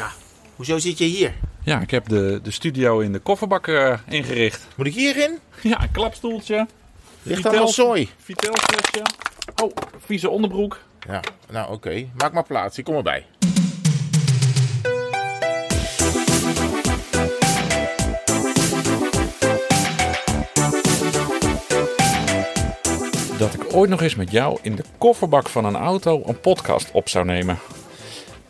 Ja, hoezo zit je hier? Ja, ik heb de, de studio in de kofferbak eh, ingericht. Moet ik hierin? Ja, een klapstoeltje. Ligt Vitel- allemaal zooi. Vitelsflesje. Oh, vieze onderbroek. Ja, nou oké. Maak maar plaats, ik kom erbij. Dat ik ooit nog eens met jou in de kofferbak van een auto een podcast op zou nemen.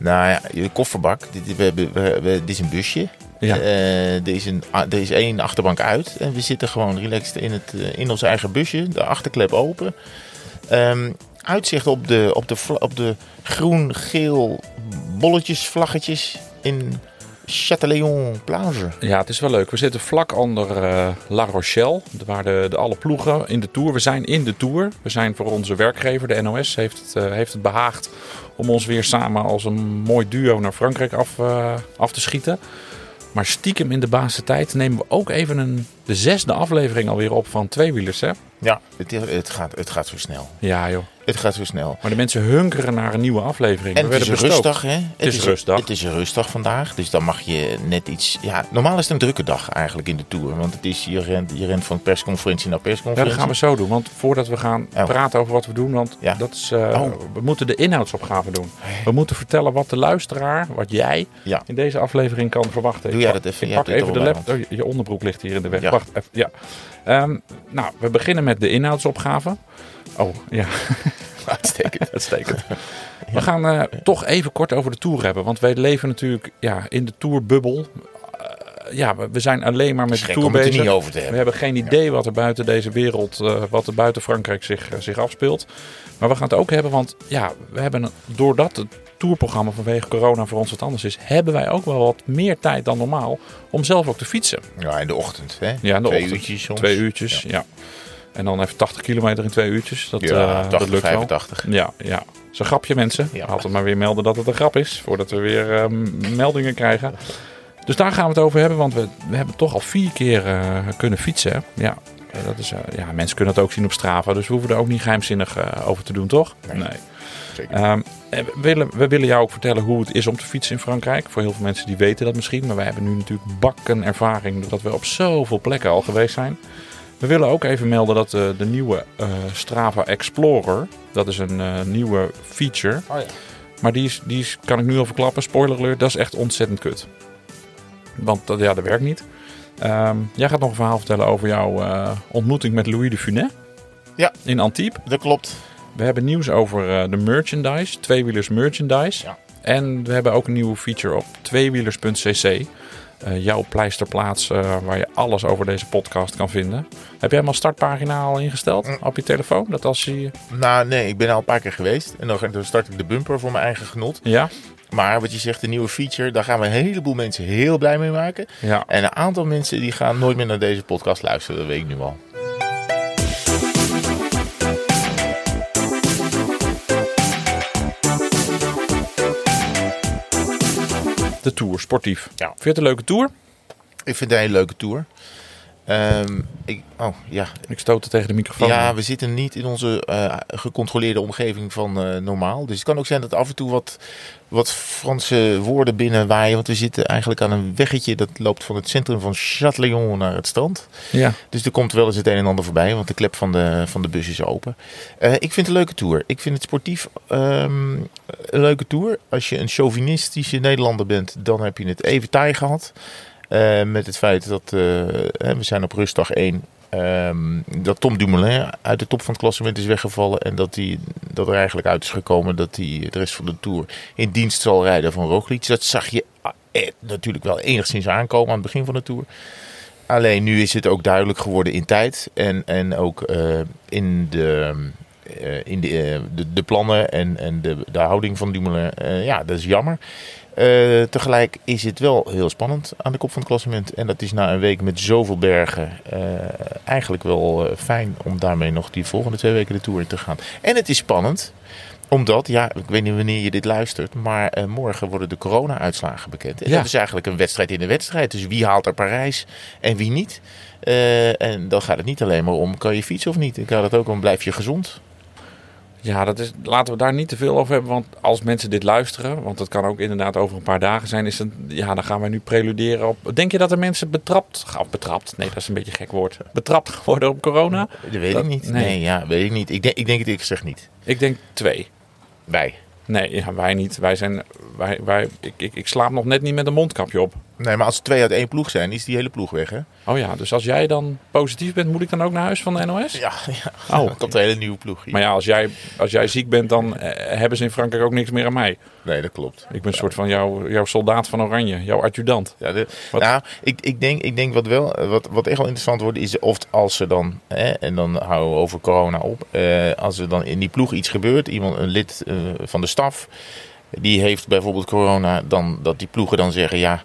Nou ja, je kofferbak. Dit, we, we, we- dit is een busje. Ja. Eh, er, is een, er is één achterbank uit. En we zitten gewoon relaxed in, het, eh, in ons eigen busje. De achterklep open. Ehm, uitzicht op de, op de, op de groen-geel bolletjes, vlaggetjes in Châtillon Plage. Ja, het is wel leuk. We zitten vlak onder eh, La Rochelle, waar de, de alle ploegen in de Tour. We zijn in de Tour. We zijn voor onze werkgever, de NOS, heeft het, eh, heeft het behaagd om ons weer samen als een mooi duo naar Frankrijk af, eh, af te schieten. Maar stiekem in de baasste tijd nemen we ook even een, de zesde aflevering alweer op van Tweewielers, hè? Ja, het, het, gaat, het gaat zo snel. Ja, joh. Het gaat zo snel. Maar de mensen hunkeren naar een nieuwe aflevering. En we het is rustdag, hè? Het, is rustdag. Het is een rustdag vandaag, dus dan mag je net iets... Ja, normaal is het een drukke dag eigenlijk in de Tour. Want het is, je, rent, je rent van persconferentie naar Ja, persconferentie. dat gaan we zo doen. Want voordat we gaan Oh. praten over wat we doen, want Ja. dat is, eh, Oh. we moeten de inhoudsopgave doen. We moeten vertellen wat de luisteraar, wat jij Ja. in deze aflevering kan verwachten. Doe jij pak- dat even? Ik pak even de laptop. Oh, je- je onderbroek ligt hier in de weg. Ja. Wacht even. Ja. Ehm, nou, we beginnen met de inhoudsopgave. Oh, ja, Uitstekend. uitstekend. We gaan eh, toch even kort over de Tour hebben. Want wij leven natuurlijk ja, in de Tourbubbel. Eh, ja, we, zijn alleen maar met de Tour het bezig. niet over te We hebben. geen idee wat er buiten deze wereld, eh, wat er buiten Frankrijk zich, zich afspeelt. Maar we gaan het ook hebben, want ja, we hebben doordat het tourprogramma vanwege corona voor ons wat anders is, hebben wij ook wel wat meer tijd dan normaal om zelf ook te fietsen. Ja, in de ochtend, hè? Ja, in de Twee ochtend. uurtjes soms. Twee uurtjes, ja. En dan even 80 kilometer in twee uurtjes. Dat, Ja, eh, 80, dat lukt wel. 85. Ja, ja. Dat is een grapje, mensen. Ja. Altijd maar weer melden dat het een grap is, voordat we weer eh, meldingen krijgen. Dus daar gaan we het over hebben, want we, we hebben toch al vier keer eh, kunnen fietsen. hè. Ja, dat is, eh, ja, mensen kunnen het ook zien op Strava, dus we hoeven er ook niet geheimzinnig eh, over te doen, toch? Nee. Zeker. Ehm, we, willen, we willen jou ook vertellen hoe het is om te fietsen in Frankrijk. Voor heel veel mensen die weten dat misschien, maar wij hebben nu natuurlijk bakken ervaring, doordat we op zoveel plekken al geweest zijn. We willen ook even melden dat eh, de nieuwe eh, Strava Explorer, dat is een eh, nieuwe feature. Oh ja. Maar die, is, die is, kan ik nu al verklappen, spoiler alert, dat is echt ontzettend kut. Want dat, ja, dat werkt niet. Ehm, jij gaat nog een verhaal vertellen over jouw eh, ontmoeting met Louis de Funès. Ja. In Antibes. Dat klopt. We hebben nieuws over eh, de merchandise, tweewielers merchandise. Ja. En we hebben ook een nieuwe feature op tweewielers.cc. eh, jouw pleisterplaats waar je alles over deze podcast kan vinden. Heb jij hem als startpagina al ingesteld Mm. op je telefoon? Dat als je... Nou, nee, ik ben al een paar keer geweest. En dan, dan start ik de bumper voor mijn eigen genot. Ja? Maar wat je zegt, de nieuwe feature, daar gaan we een heleboel mensen heel blij mee maken. Ja. En een aantal mensen die gaan nooit meer naar deze podcast luisteren, dat weet ik nu al. De Tour, sportief. Ja. Vind je het een leuke Tour? Ik vind het een hele leuke tour. Ehm, ik, oh, ja. Ik stoot het tegen de microfoon. ja, we zitten niet in onze eh, gecontroleerde omgeving van eh, normaal. Dus het kan ook zijn dat af en toe wat, wat Franse woorden binnenwaaien. Want we zitten eigenlijk aan een weggetje dat loopt van het centrum van Châtillon naar het strand. ja. Dus er komt wel eens het een en ander voorbij, want de klep van de, van de bus is open. Eh, ik vind het een leuke tour. Ik vind het sportief ehm, een leuke tour. Als je een chauvinistische Nederlander bent, dan heb je het even taai gehad. Eh, met het feit dat eh, we zijn op rustdag 1. ehm, dat Tom Dumoulin uit de top van het klassement is weggevallen. En dat, hij, dat er eigenlijk uit is gekomen dat hij de rest van de Tour in dienst zal rijden van Roglic. Dat zag je eh, natuurlijk wel enigszins aankomen aan het begin van de Tour. Alleen nu is het ook duidelijk geworden in tijd en, en ook in, de, in de, de, de plannen en, en de, de houding van Dumoulin. Ja, dat is jammer. Eh, tegelijk is het wel heel spannend aan de kop van het klassement. En dat is na een week met zoveel bergen eh, eigenlijk wel eh, fijn om daarmee nog die volgende twee weken de Tour in te gaan. En het is spannend omdat, ja, ik weet niet wanneer je dit luistert, maar morgen worden de corona-uitslagen bekend. En Ja. dat is eigenlijk een wedstrijd in de wedstrijd. Dus wie haalt er Parijs en wie niet? En dan gaat het niet alleen maar om, kan je fietsen of niet? Dan gaat het ook om, blijf je gezond? Ja, dat is, laten we daar niet te veel over hebben. Want als mensen dit luisteren, want het kan ook inderdaad over een paar dagen zijn, is het, ja, dan gaan wij nu preluderen op. Denk je dat er mensen betrapt, of betrapt, nee, dat is een beetje een gek woord, betrapt worden op corona? Dat weet Dat- ik niet. nee. Nee, ja, weet ik niet. Ik denk, ik denk het eerlijk gezegd niet. Ik denk twee. Wij. Nee, ja, wij niet. Wij zijn, wij, wij, ik, ik, ik slaap nog net niet met een mondkapje op. Nee, maar als er twee uit één ploeg zijn, is die hele ploeg weg, hè? Oh ja, dus als jij dan positief bent, moet ik dan ook naar huis van de NOS? Ja, ja. Oh. Dan komt een hele nieuwe ploeg hier. Maar ja, als jij, als jij ziek bent, dan eh, hebben ze in Frankrijk ook niks meer aan mij. Nee, dat klopt. Ik ben een soort van jouw, jouw soldaat van Oranje, jouw adjudant. Ja, de, nou, ik, ik, denk, ik denk wat wel, eh, wat, wat echt wel interessant wordt, is of als ze dan, hè, en dan houden we over corona op, eh, als er dan in die ploeg iets gebeurt, iemand, een lid eh, van de staf, die heeft bijvoorbeeld corona, dan dat die ploegen dan zeggen, ja,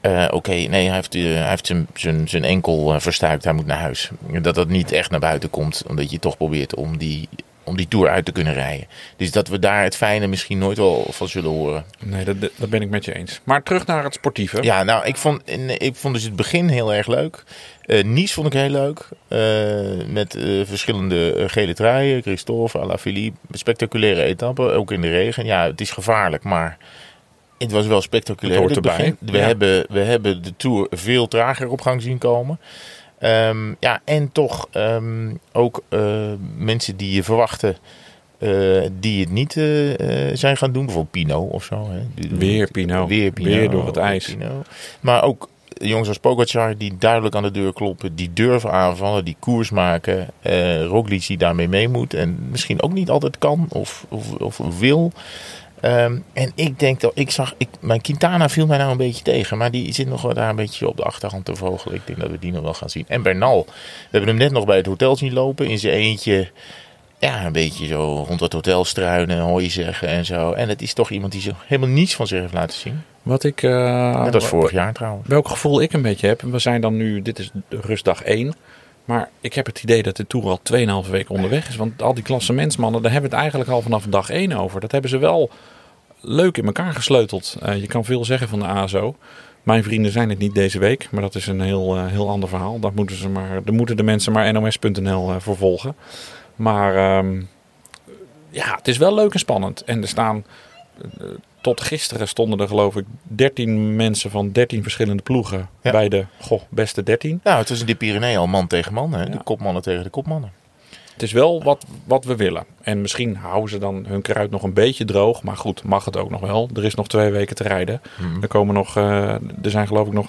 eh, oké, nee, hij heeft, eh, hij heeft zijn, zijn, zijn enkel eh, verstuikt, hij moet naar huis. Dat dat niet echt naar buiten komt, omdat je toch probeert om die, om die tour uit te kunnen rijden. Dus dat we daar het fijne misschien nooit wel van zullen horen. Nee, dat, dat ben ik met je eens. Maar terug naar het sportieve. Ja, nou, ik vond, ik vond dus het begin heel erg leuk. Nice vond ik heel leuk. Met verschillende gele truien. Christophe, Alaphilippe. Spectaculaire etappen, ook in de regen. Ja, het is gevaarlijk, maar het was wel spectaculair. Het hoort erbij, We, ja. hebben, we hebben de Tour veel trager op gang zien komen. Ehm, ja, en toch ehm, ook eh, mensen die je verwachtte... eh, die het niet eh, zijn gaan doen. Bijvoorbeeld Pino of zo. Hè. Weer Pino. Weer Pino. Weer door het ijs. Pino. Maar ook jongens als Pogacar die duidelijk aan de deur kloppen. Die durven aanvallen, die koers maken. eh Roglic die daarmee mee moet. En misschien ook niet altijd kan of, of, of wil. Ehm, en ik denk dat ik zag, ik, mijn Quintana viel mij nou een beetje tegen, maar die zit nog wel daar een beetje op de achterhand te vogelen. Ik denk dat we die nog wel gaan zien. En Bernal, we hebben hem net nog bij het hotel zien lopen in zijn eentje. Ja, een beetje zo rond het hotel struinen, hoor je zeggen en zo. En het is toch iemand die zich helemaal niets van zich heeft laten zien. Wat ik... eh, Net als vorig jaar trouwens. Welk gevoel ik een beetje heb. We zijn dan nu, dit is rustdag 1. Maar ik heb het idee dat de Tour al 2,5 weken onderweg is. Want al die klassementsmannen, daar hebben we het eigenlijk al vanaf dag 1 over. Dat hebben ze wel leuk in elkaar gesleuteld. Eh, je kan veel zeggen van de ASO. Mijn vrienden zijn het niet deze week, maar dat is een heel, eh, heel ander verhaal. Daar moeten, ze maar, daar moeten de mensen maar nos.nl eh, voor volgen. Maar ehm, ja, het is wel leuk en spannend. En er staan tot gisteren stonden er geloof ik 13 mensen van 13 verschillende ploegen Ja. bij de goh, beste 13. Nou, het was in de Pyreneeën al man tegen man. Hè? Ja. De kopmannen tegen de kopmannen. Het is wel wat, wat we willen. En misschien houden ze dan hun kruid nog een beetje droog. Maar goed, mag het ook nog wel. Er is nog twee weken te rijden. Mhm. Er, komen nog, eh, er zijn geloof ik nog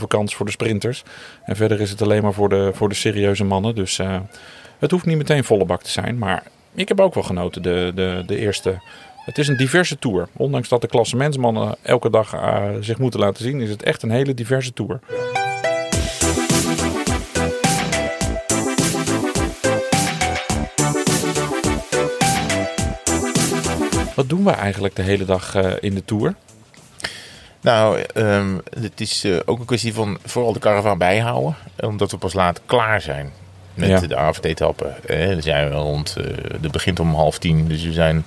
2,5 kans voor de sprinters. En verder is het alleen maar voor de, voor de serieuze mannen. Dus eh, het hoeft niet meteen volle bak te zijn. Maar ik heb ook wel genoten de, de, de eerste. Het is een diverse tour. Ondanks dat de klassementsmannen elke dag eh, zich moeten laten zien, is het echt een hele diverse tour. Wat doen we eigenlijk de hele dag eh, in de tour? Nou, ehm, het is eh, ook een kwestie van vooral de caravan bijhouden. Omdat we pas laat klaar zijn met Ja. de avondetappe. Eh, dan zijn we rond, het begint om half tien. Dus we zijn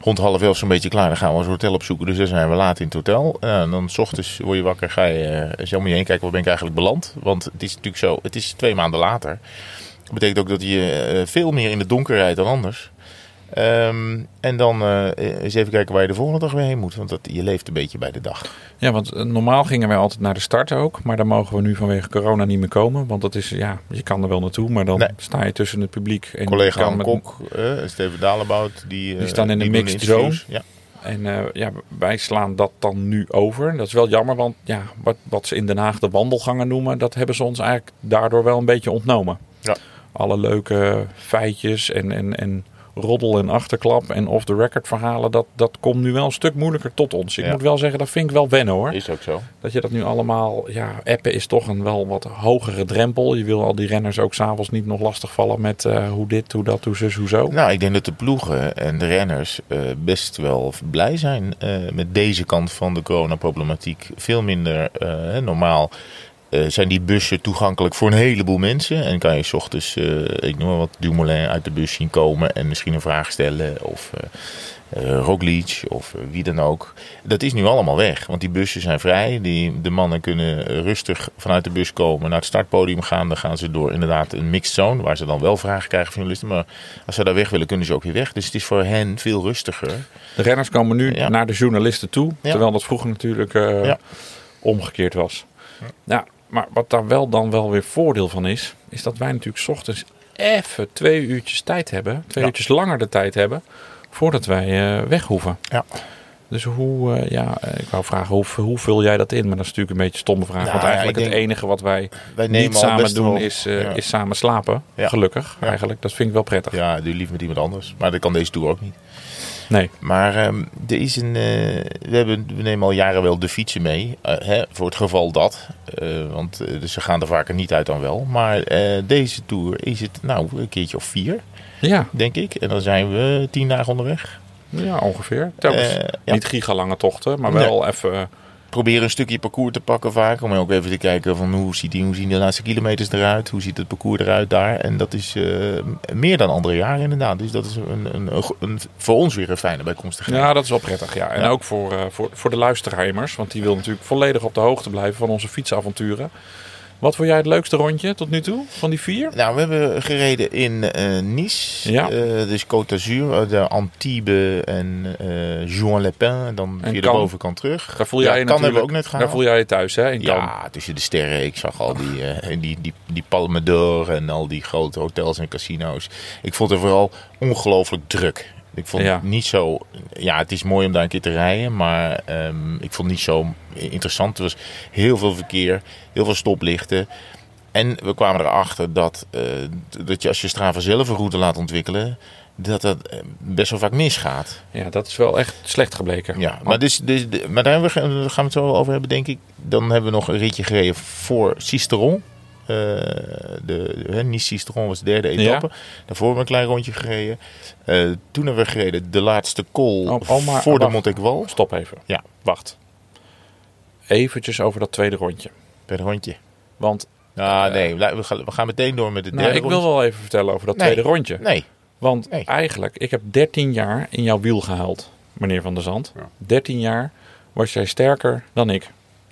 rond half elf zo'n beetje klaar. Dan gaan we ons hotel opzoeken. Dus dan zijn we laat in het hotel. Nou, en dan s ochtends word je wakker. Ga je eh, eens om je heen kijken. Waar ben ik eigenlijk beland? Want het is natuurlijk zo. Het is twee maanden later. Dat betekent ook dat je eh, veel meer in het donker rijdt dan anders. Ehm, en dan eh, eens even kijken waar je de volgende dag weer heen moet. Want dat, je leeft een beetje bij de dag. Ja, want eh, normaal gingen wij altijd naar de start ook. Maar daar mogen we nu vanwege corona niet meer komen. Want dat is, ja, je kan er wel naartoe. Maar dan Nee. sta je tussen het publiek. En collega Anne Kok, eh, Steven Dalebout, die, Die staan in de mixed interviews. Ja. En ja, wij slaan dat dan nu over. Dat is wel jammer, want ja, wat, wat ze in Den Haag de wandelgangen noemen, dat hebben ze ons eigenlijk daardoor wel een beetje ontnomen. Ja. Alle leuke feitjes en, en, en roddel en achterklap en off-the-record verhalen, dat, dat komt nu wel een stuk moeilijker tot ons. Ik Ja. moet wel zeggen, dat vind ik wel wennen hoor. Is ook zo. Dat je dat nu allemaal, ja, appen is toch een wel wat hogere drempel. Je wil al die renners ook s'avonds niet nog lastigvallen met eh, hoe dit, hoe dat, hoe zus, hoe zo. Nou, ik denk dat de ploegen en de renners eh, best wel blij zijn eh, met deze kant van de coronaproblematiek. Veel minder normaal eh, zijn die bussen toegankelijk voor een heleboel mensen. En kan je 's ochtends, eh, ik noem maar wat, Dumoulin uit de bus zien komen en misschien een vraag stellen. Of eh Roglic of wie dan ook. Dat is nu allemaal weg, want die bussen zijn vrij. Die, de mannen kunnen rustig vanuit de bus komen, naar het startpodium gaan. Dan gaan ze door inderdaad een mixed zone, waar ze dan wel vragen krijgen van journalisten. Maar als ze daar weg willen, kunnen ze ook weer weg. Dus het is voor hen veel rustiger. De renners komen nu Ja. naar de journalisten toe. Ja. Terwijl dat vroeger natuurlijk Ja. omgekeerd was. Ja. Maar wat daar wel dan wel weer voordeel van is, is dat wij natuurlijk 's ochtends even twee uurtjes tijd hebben. Twee Ja. uurtjes langer de tijd hebben voordat wij eh, weg hoeven. Ja. Dus hoe, eh, ja, eh, ik wou vragen, hoe, hoe vul jij dat in? Maar dat is natuurlijk een beetje een stomme vraag. Nou, want eigenlijk het enige wat wij niet samen doen wel- is, ja. is samen slapen. Gelukkig eigenlijk. Dat vind ik wel prettig. Ja, doe liever met iemand anders. Maar dat kan deze tour ook niet. Nee. Maar ehm, er is een, eh, we, hebben, we nemen al jaren wel de fietsen mee. eh, hè, voor het geval dat. Eh, want dus ze gaan er vaker niet uit dan wel. Maar deze tour is het nou een keertje of vier, Ja, denk ik. En dan zijn we tien dagen onderweg. ja ongeveer. Telkens ja. Niet gigalange tochten, maar Nee. wel even... Proberen een stukje parcours te pakken vaak. Om ook even te kijken van hoe, ziet die, hoe zien de laatste kilometers eruit. Hoe ziet het parcours eruit daar. En dat is eh, meer dan andere jaren inderdaad. Dus dat is een, een, een, een- voor ons weer een fijne bijkomstigheid. Ja, dat is wel prettig. Ja. En Ja. ook voor, eh, voor, voor de luisteraars, want die wil natuurlijk volledig op de hoogte blijven van onze fietsavonturen. Wat vond jij het leukste rondje tot nu toe van die vier? Nou, we hebben gereden in eh, Nice, Ja. eh, dus Côte d'Azur, eh, de Antibes en eh Juan-les-Pins. Dan En via de Cannes. bovenkant terug. Daar voel jij ja, je hebben we ook net Daar voel jij je thuis, hè? In. Ja, tussen de sterren. Ik zag al die, eh, die, die, die Palme d'Or en al die grote hotels en casino's. Ik vond het vooral ongelooflijk druk. Ik vond Ja. het niet zo... Ja, het is mooi om daar een keer te rijden, maar ehm, ik vond het niet zo interessant. Er was heel veel verkeer, heel veel stoplichten. En we kwamen erachter dat, eh, dat je als je Strava zelf een route laat ontwikkelen... dat dat eh, best wel vaak misgaat. Ja, dat is wel echt slecht gebleken. Ja, maar, dus, dus, maar daar gaan we het zo over hebben, denk ik. Dan hebben we nog een ritje gereden voor Sisteron. Eh de, hè, Nice Sisteron was de derde etappe. Daarvoor hebben we een klein rondje gereden. Eh, toen hebben we gereden de laatste call Oh, oh, maar- voor de. Montequal. Stop even. Ja. Wacht. Eventjes over dat tweede rondje. Per rondje. Want Ah, nee, we gaan, we gaan meteen door met het nou, derde ik wil wel even vertellen over dat Nee. tweede rondje. Nee, Want Nee. eigenlijk, ik heb 13 jaar in jouw wiel gehuild, meneer Van der Zand. Ja. 13 jaar was jij sterker dan ik.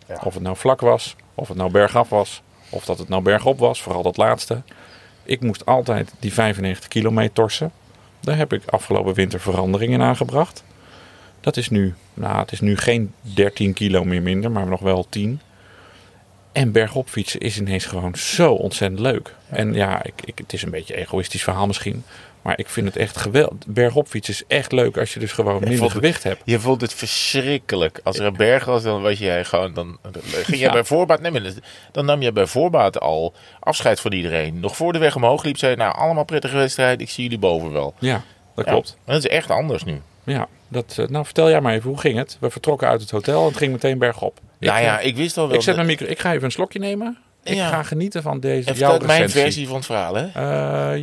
Ja. Of het nou vlak was, of het nou bergaf was, of dat het nou bergop was, vooral dat laatste. Ik moest altijd die 95 kilometer torsen. Daar heb ik afgelopen winter veranderingen in aangebracht. Dat is nu, nou, het is nu geen 13 kilo meer minder, maar nog wel 10. En bergop fietsen is ineens gewoon zo ontzettend leuk. En ja, ik, ik, het is een beetje een egoïstisch verhaal misschien. Maar ik vind het echt geweldig. Bergop fietsen is echt leuk als je dus gewoon minder vond gewicht hebt. je vond het verschrikkelijk. Als er een berg was, dan was jij gewoon... Dan, dan ging je Ja. bij voorbaat... Nee, maar dan nam je bij voorbaat al afscheid van iedereen. Nog voor de weg omhoog liep, zei je... Nou, allemaal prettige wedstrijd. Ik zie jullie boven wel. Ja, dat Ja, klopt. dat is echt anders nu. Ja, dat, eh, nou vertel jij maar even, hoe ging het? We vertrokken uit het hotel en het ging meteen bergop. nou ik, ja, eh, ik wist al wel... ik, zet mijn micro, ik ga even een slokje nemen. Ik Ja. ga genieten van deze En jouw mijn versie van het verhaal, hè? Eh,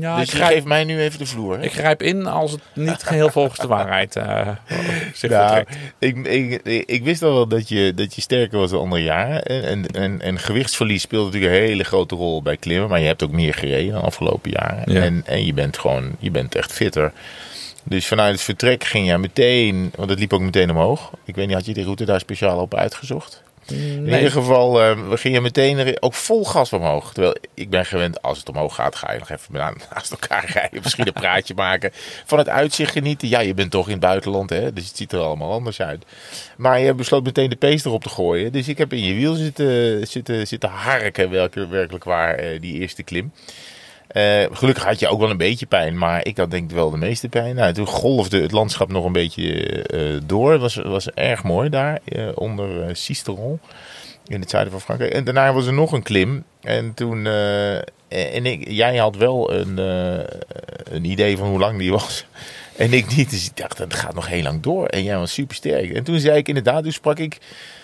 ja, dus ik, grijp, geeft mij nu even de vloer, hè? ik grijp in als het niet geheel volgens de waarheid eh, zich Nou, vertrekt. ik, ik, ik, wist al wel dat je, dat je sterker was dan andere jaren. En, en, en, gewichtsverlies speelt natuurlijk een hele grote rol bij klimmen. Maar je hebt ook meer gereden dan de afgelopen jaren. Ja. En, en je bent gewoon je bent echt fitter. Dus vanuit het vertrek ging je meteen, want het liep ook meteen omhoog. Ik weet niet, had je die route daar speciaal op uitgezocht? In ieder geval, eh, we gingen meteen ook vol gas omhoog. Terwijl ik ben gewend, als het omhoog gaat, ga je nog even na- naast elkaar rijden. Misschien een praatje maken. Van het uitzicht genieten. Ja, je bent toch in het buitenland, hè? dus het ziet er allemaal anders uit. Maar je besloot meteen de pees erop te gooien. Dus ik heb in je wiel zitten, zitten, zitten harken, welke, werkelijk waar, eh, die eerste klim. Eh, gelukkig had je ook wel een beetje pijn, maar ik had denk wel de meeste pijn. Nou, toen golfde het landschap nog een beetje eh, door. Het was, was erg mooi daar, eh, onder Sisteron, in het zuiden van Frankrijk. En daarna was er nog een klim. En toen, en ik, jij had wel een, een idee van hoe lang die was. En ik niet, dus ik dacht, dat gaat nog heel lang door. En jij was super sterk. En toen zei ik inderdaad, toen sprak ik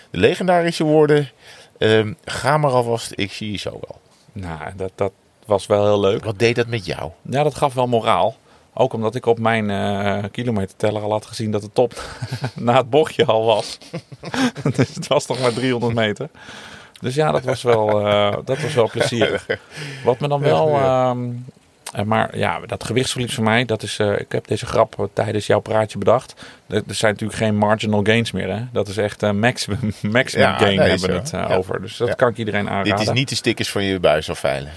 de legendarische woorden. ehm, ga maar alvast, ik zie je zo wel. Nou, dat, dat was wel heel leuk. Wat deed dat met jou? Ja, dat gaf wel moraal. Ook omdat ik op mijn eh, kilometerteller al had gezien dat de top na het bochtje al was. dus het was nog maar 300 meter. Dus ja, dat was wel, eh, dat was wel plezierig. Wat me dan wel ehm, Eh, maar ja, dat gewichtsverlies voor mij, dat is, ik heb deze grap tijdens jouw praatje bedacht. Er, er zijn natuurlijk geen marginal gains meer. Hè? Dat is echt maximum, maximum Ja, gain nee, hebben we het Ja. over. Dus dat Ja. kan ik iedereen aanraden. Dit is niet de stickers van je buis afveilen.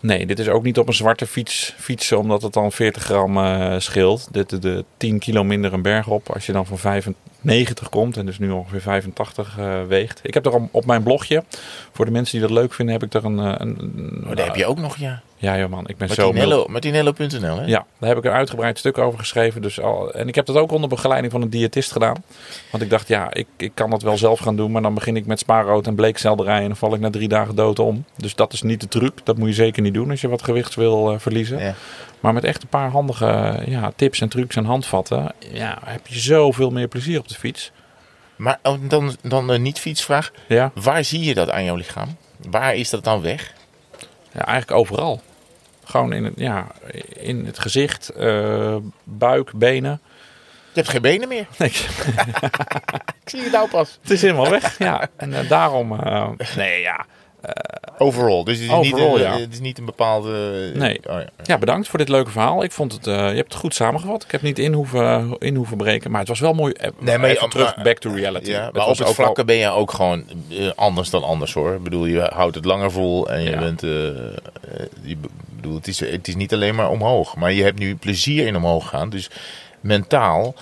Nee, dit is ook niet op een zwarte fiets fietsen omdat het dan 40 gram eh, scheelt. Dit is de 10 kilo minder een berg op. Als je dan van 95 komt en dus nu ongeveer 85 eh, weegt. Ik heb er op- mijn blogje, voor de mensen die dat leuk vinden, heb ik er een... eh, een, een- Maar daar heb je ook nog, ja. Ja joh man, ik ben zo... Martinello- Martinello.nl, hè? Ja, daar heb ik een uitgebreid stuk over geschreven. Dus al, en ik heb dat ook onder begeleiding van een diëtist gedaan. Want ik dacht, ja, ik, ik kan dat wel zelf gaan doen. Maar dan begin ik met spaarrood en bleekselderij. En dan val ik na drie dagen dood om. Dus dat is niet de truc. Dat moet je zeker niet doen als je wat gewicht wil eh, verliezen. Ja. Maar met echt een paar handige ja, tips en trucs en handvatten. Ja, heb je zoveel meer plezier op de fiets. Maar oh, dan, dan een niet-fietsvraag. Ja, Waar zie je dat aan jouw lichaam? Waar is dat dan weg? ja eigenlijk overal. Gewoon in het, ja, in het gezicht, eh, buik, benen. Je hebt geen benen meer. Nee, Ik zie het nou pas. het is helemaal weg. Ja, en eh, daarom... eh, nee, ja. Overall. Dus het is, Overall, niet, ja. eh, het is niet een bepaalde... Nee. Oh, ja. Ja, bedankt voor dit leuke verhaal. Ik vond het, eh, je hebt het goed samengevat. Ik heb niet in hoeven, in hoeven breken, maar het was wel mooi. Eh, Nee, maar je- terug, maar- back to reality. Ja, Het maar op het ook wel- vlakke ben je ook gewoon eh, anders dan anders hoor. Ik bedoel, je houdt het langer vol en je Ja. bent... eh, eh, je, be- bedoel, het, is, het is niet alleen maar omhoog. Maar je hebt nu plezier in omhoog gaan. Dus mentaal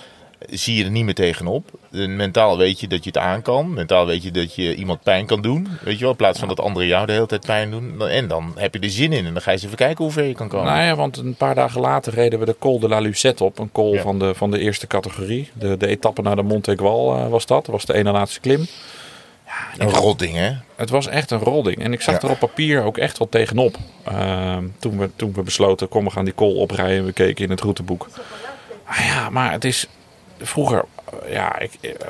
zie je er niet meer tegenop. Mentaal weet je dat je het aan kan. Mentaal weet je dat je iemand pijn kan doen. Weet je wel, in plaats van dat anderen jou de hele tijd pijn doen. En dan heb je er zin in. En dan ga je eens even kijken hoe ver je kan komen. Nou ja, want een paar dagen later reden we de Col de la Lucette op. Een col Ja. van, de, van de eerste categorie. De, de etappe naar de Montegual eh, was dat. Dat was de ene laatste klim. een rot ding, hè? Het was echt een rolding. En ik zag Ja. er op papier ook echt wel tegenop. Ehm, toen, we, toen we besloten, kom we gaan die col oprijden. We keken in het routeboek. Ah ja, maar het is... Vroeger ja, ik, eh,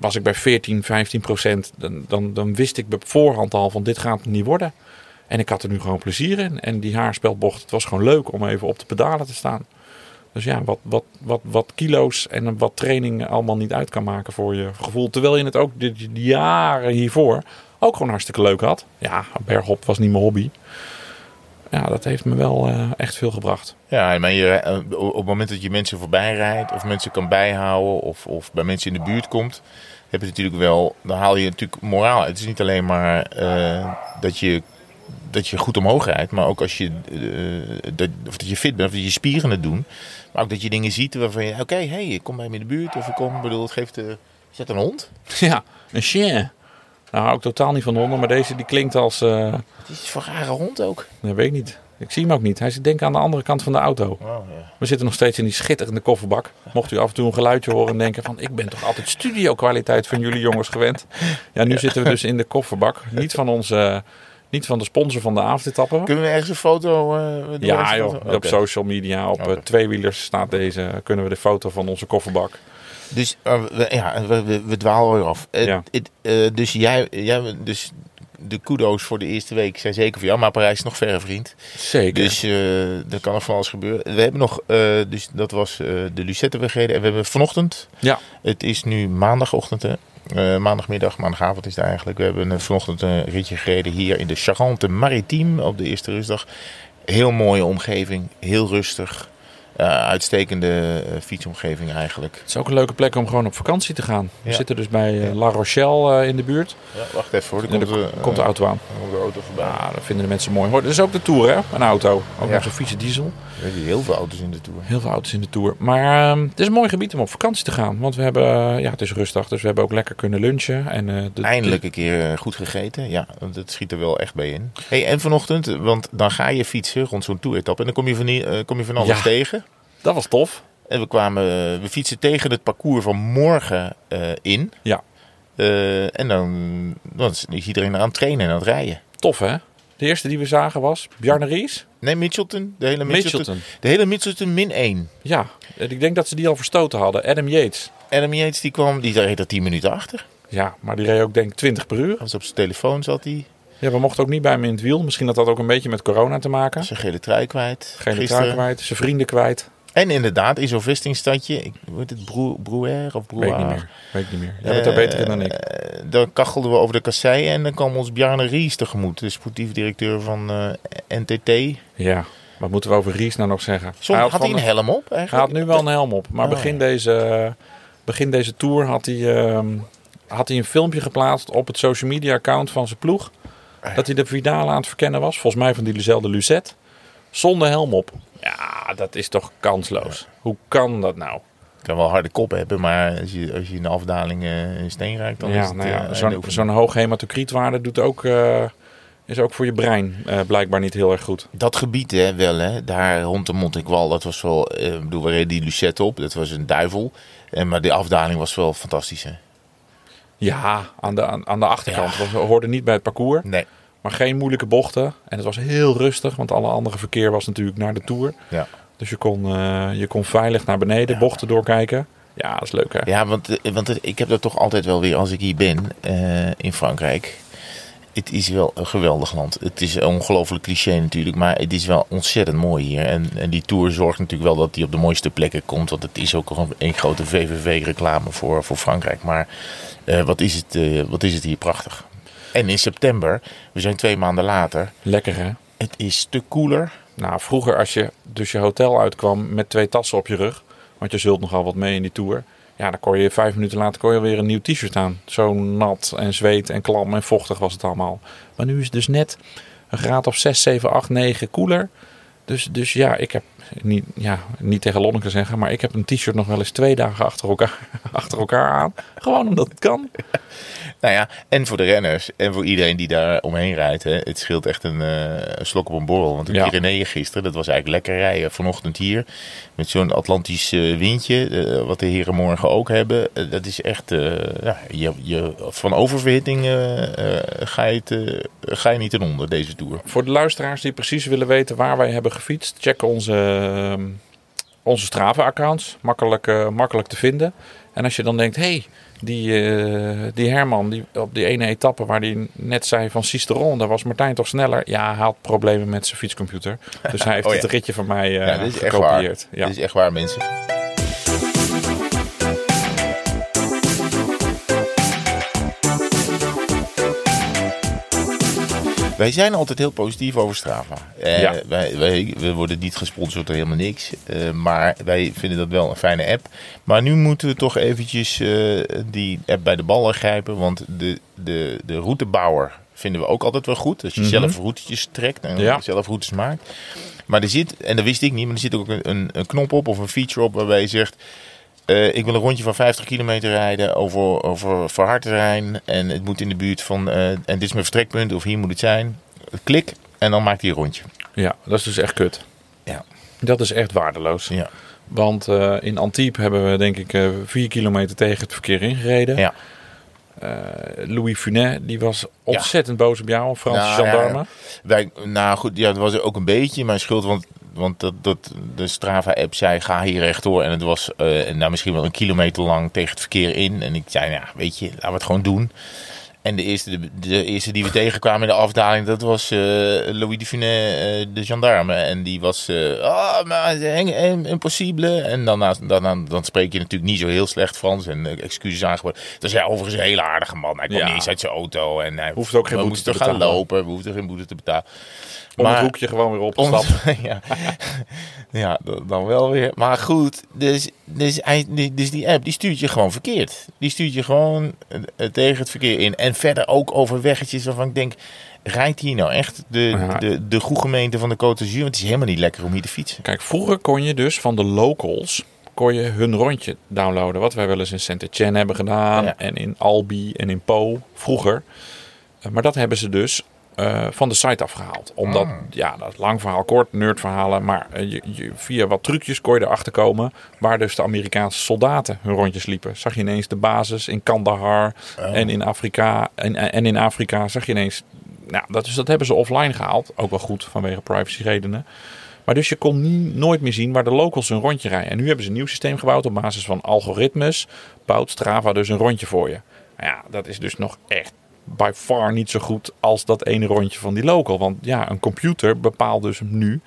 was ik bij 14, 15 procent. Dan, dan, dan wist ik op voorhand al van dit gaat het niet worden. En ik had er nu gewoon plezier in. En die haarspelbocht, het was gewoon leuk om even op de pedalen te staan. Dus ja, wat, wat, wat, wat kilo's en wat training allemaal niet uit kan maken voor je gevoel. Terwijl je het ook de, jaren hiervoor ook gewoon hartstikke leuk had. Ja, bergop was niet mijn hobby. Ja, dat heeft me wel eh, echt veel gebracht. Ja, maar je, eh, op het moment dat je mensen voorbij rijdt, of mensen kan bijhouden, of, of bij mensen in de buurt komt, heb je natuurlijk wel, dan haal je natuurlijk moraal. Het is niet alleen maar eh, dat, je, dat je goed omhoog rijdt, maar ook als je, dat, of dat je fit bent, of dat je spieren het doen. Maar ook dat je dingen ziet waarvan je, oké, hey, ik kom bij me in de buurt, of ik kom, bedoel, het geeft, is dat een hond? Ja, een chien. Nou, hou ik totaal niet van honden, maar deze die klinkt als... eh Het is voor een rare hond ook. dat weet ik niet. Ik zie hem ook niet. Hij zit denk ik aan de andere kant van de auto. Oh, ja. We zitten nog steeds in die schitterende kofferbak. Mocht u af en toe een geluidje horen en denken van... ik ben toch altijd studio-kwaliteit van jullie jongens gewend. Ja, nu zitten we dus in de kofferbak. Niet van onze... Niet van de sponsor van de avondetappe. Kunnen we ergens een foto eh, doen? Ja joh, op social media, op eh, tweewielers staat deze... kunnen we de foto van onze kofferbak. Dus uh, we, ja, we, we, we dwalen weer af. Uh, Ja. het, uh, dus jij, jij, dus de kudo's voor de eerste week zijn zeker voor jou, maar Parijs is nog verre, vriend. Zeker. Dus uh, er kan nog van alles gebeuren. We hebben nog, dus dat was de Lucette gereden en we hebben vanochtend. Ja. Het is nu maandagochtend, hè. Uh, maandagmiddag, maandagavond is het eigenlijk. We hebben vanochtend een ritje gereden hier in de Charente Maritime op de eerste rustdag. Heel mooie omgeving, heel rustig. Uh, uitstekende uh, fietsomgeving eigenlijk. Het is ook een leuke plek om gewoon op vakantie te gaan. We Ja. zitten dus bij uh, La Rochelle uh, in de buurt. Ja, wacht even hoor, er komt, uh, komt de auto aan. komt de auto voorbij. Ja, dat vinden de mensen mooi. Hoor, Dat is ook de Tour, hè? Een auto. Ook nog zo'n vieze diesel. Er zijn heel veel auto's in de Tour. Heel veel auto's in de Tour. Maar uh, het is een mooi gebied om op vakantie te gaan. Want we hebben, ja, het is rustig. Dus we hebben ook lekker kunnen lunchen. En, de, Eindelijk een keer eh, goed gegeten. Ja, want het schiet er wel echt bij in. Hey, en vanochtend, want dan ga je fietsen rond zo'n toeretappe. En dan kom je van, kom je van alles tegen. Dat was tof. En we kwamen, we fietsen tegen het parcours van morgen uh, in. Ja. Uh, en dan, dan is iedereen aan het trainen en aan het rijden. Tof, hè? De eerste die we zagen was Bjarne Ries. Nee, Mitchelton. De hele Mitchelton. Mitchelton. De hele Mitchelton min 1. Ja, ik denk dat ze die al verstoten hadden. Adam Yates. Adam Yates die kwam, die reed er 10 minuten achter. Ja, maar die reed ook denk ik 20 per uur. Was op zijn telefoon zat hij. Ja, we mochten ook niet bij hem in het wiel. Misschien had dat ook een beetje met corona te maken. Zijn gele trui kwijt. Gele trui kwijt, zijn vrienden kwijt. En inderdaad, in zo'n vestingstadje, ik, heet het, Broer, Brouwer of Weet ik Brouwer? niet meer. Weet ik niet meer. Jij bent daar beter in dan ik. Eh, dan kachelden we over de kassei en dan kwam ons Bjarne Ries tegemoet. De sportief directeur van eh, NTT. Ja, wat moeten we over Ries nou nog zeggen? Som, had, hij een helm op Hij eigenlijk? had nu wel een helm op. Maar Oh, begin, deze, begin deze tour had hij, ehm, had hij een filmpje geplaatst op het social media account van zijn ploeg. Dat hij de Vidal aan het verkennen was. Volgens mij van diezelfde Lucet. Zonder helm op. Ja, dat is toch kansloos. Hoe kan dat nou? kan wel harde kop hebben, maar als je, als je in de afdaling eh, een steen raakt, dan is ja, het... nou eh, ja, einde zo'n zo'n hoge hematocrietwaarde doet ook, eh, is ook voor je brein eh, blijkbaar niet heel erg goed. Dat gebied hè, wel, hè, daar rond de Montekwal, dat was wel... eh, Ik bedoel, we reden die Lucette op, dat was een duivel. En, maar de afdaling was wel fantastisch, hè? Ja, aan de, aan, aan de achterkant. We hoorden niet bij het parcours. Nee. Maar geen moeilijke bochten. En het was heel rustig, want alle andere verkeer was natuurlijk naar de Tour. Ja. Dus je kon, eh, je kon veilig naar beneden, bochten doorkijken. Ja, dat is leuk hè. Ja, want, eh, want ik heb dat toch altijd wel weer als ik hier ben eh, in Frankrijk. Het is wel een geweldig land. Het is een ongelooflijk cliché natuurlijk, maar het is wel ontzettend mooi hier. En, en die tour zorgt natuurlijk wel dat hij op de mooiste plekken komt. Want het is ook gewoon een grote VVV-reclame voor, voor Frankrijk. Maar wat, is het, wat is het hier prachtig. En in september, we zijn twee maanden later, Lekker hè. het is stuk koeler. Nou, vroeger als je dus je hotel uitkwam met twee tassen op je rug. Want je zult nogal wat mee in die Tour. Ja, dan kon je vijf minuten later kon je weer een nieuw t-shirt aan. Zo nat en zweet en klam en vochtig was het allemaal. Maar nu is het dus net een graad of 6, 7, 8, 9 koeler. Dus, dus ja, ik heb niet, ja, niet tegen Lonneke zeggen, maar ik heb een t-shirt nog wel eens twee dagen achter elkaar, achter elkaar aan. Gewoon omdat het kan. Nou ja, en voor de renners en voor iedereen die daar omheen rijdt. Hè, het scheelt echt een, eh, een slok op een borrel. Want de Ja. Pyreneeën gisteren, dat was eigenlijk lekker rijden. Vanochtend hier, met zo'n Atlantisch eh, windje, eh, wat de heren morgen ook hebben. dat is echt, ja, je, je, van oververhitting ga, je het, ga je niet ten onder deze Tour. Voor de luisteraars die precies willen weten waar wij hebben gefietst, check onze, onze Strava-accounts. Makkelijk, eh, makkelijk te vinden. En als je dan denkt, hé, hey, die, eh, die Herman die, op die ene etappe waar hij net zei van Cisteron, daar was Martijn toch sneller. Ja, hij had problemen met zijn fietscomputer. Dus hij heeft Oh ja. het ritje van mij eh ja, dit is echt waar. gekopieerd. Ja. Dit is echt waar, mensen. Wij zijn altijd heel positief over Strava. Eh, Ja. wij, wij, we worden niet gesponsord door helemaal niks. Eh, maar wij vinden dat wel een fijne app. Maar nu moeten we toch eventjes eh, die app bij de ballen grijpen. Want de, de, de routebouwer vinden we ook altijd wel goed. Als je Mhm. zelf routetjes trekt en Ja. zelf routes maakt. Maar er zit, en dat wist ik niet, maar er zit ook een, een knop op of een feature op waarbij je zegt... eh, ik wil een rondje van 50 kilometer rijden over, over verhard terrein. En het moet in de buurt van, eh, en dit is mijn vertrekpunt of hier moet het zijn. Klik en dan maakt hij een rondje. ja, dat is dus echt kut. Ja. Dat is echt waardeloos. Ja. Want eh, in Antibes hebben we denk ik eh, vier kilometer tegen het verkeer ingereden. Ja. Louis Funet, die was ontzettend boos op jou, Franse Nou, gendarme. ja. Wij, nou goed, ja, dat was ook een beetje mijn schuld. Want, want dat, dat, de Strava-app zei, ga hier rechtdoor. En het was eh, nou, misschien wel een kilometer lang tegen het verkeer in. En ik zei, nou, weet je, laten we het gewoon doen. En de eerste, de, de eerste die we tegenkwamen in de afdaling, dat was eh, Louis de eh, de gendarme. En die was, oh, maar impossible. En dan, dan, dan, dan spreek je natuurlijk niet zo heel slecht Frans en excuses aangeboden. Dat is ja, overigens een hele aardige man. Hij kwam Ja. niet eens uit zijn auto. En hij Hoeft ook geen we boete moesten te gaan lopen, we hoefden geen boete te betalen. Om het hoekje gewoon weer op te stappen. ja, ja dan- wel weer. Maar goed, dus, dus, hij, dus die app die stuurt je gewoon verkeerd. Die stuurt je gewoon eh, tegen het verkeer in. En verder ook over weggetjes waarvan ik denk... Rijdt hier nou echt de, Ja. de, de goede gemeente van de Côte d'Azur? Want het is helemaal niet lekker om hier te fietsen. Kijk, vroeger kon je dus van de locals kon je hun rondje downloaden. Wat wij wel eens in Saint-Etienne hebben gedaan. Ja. En in Albi en in Po vroeger. Eh, Maar dat hebben ze dus eh, van de site afgehaald. Omdat, Ah. ja, dat lang verhaal kort, nerdverhalen. Maar eh, je, je- via wat trucjes kon je erachter komen. Waar dus de Amerikaanse soldaten hun rondjes liepen. Zag je ineens de basis in Kandahar. Oh. En in Afrika. En, en in Afrika zag je ineens. Nou, dat, dus dat hebben ze offline gehaald. Ook wel goed vanwege privacy redenen. Maar dus je kon nooit meer zien waar de locals een rondje rijden. En nu hebben ze een nieuw systeem gebouwd op basis van algoritmes. Bouwt Strava dus een rondje voor je. Nou ja, dat is dus nog echt by far niet zo goed als dat ene rondje van die local. Want ja, een computer bepaalt dus nu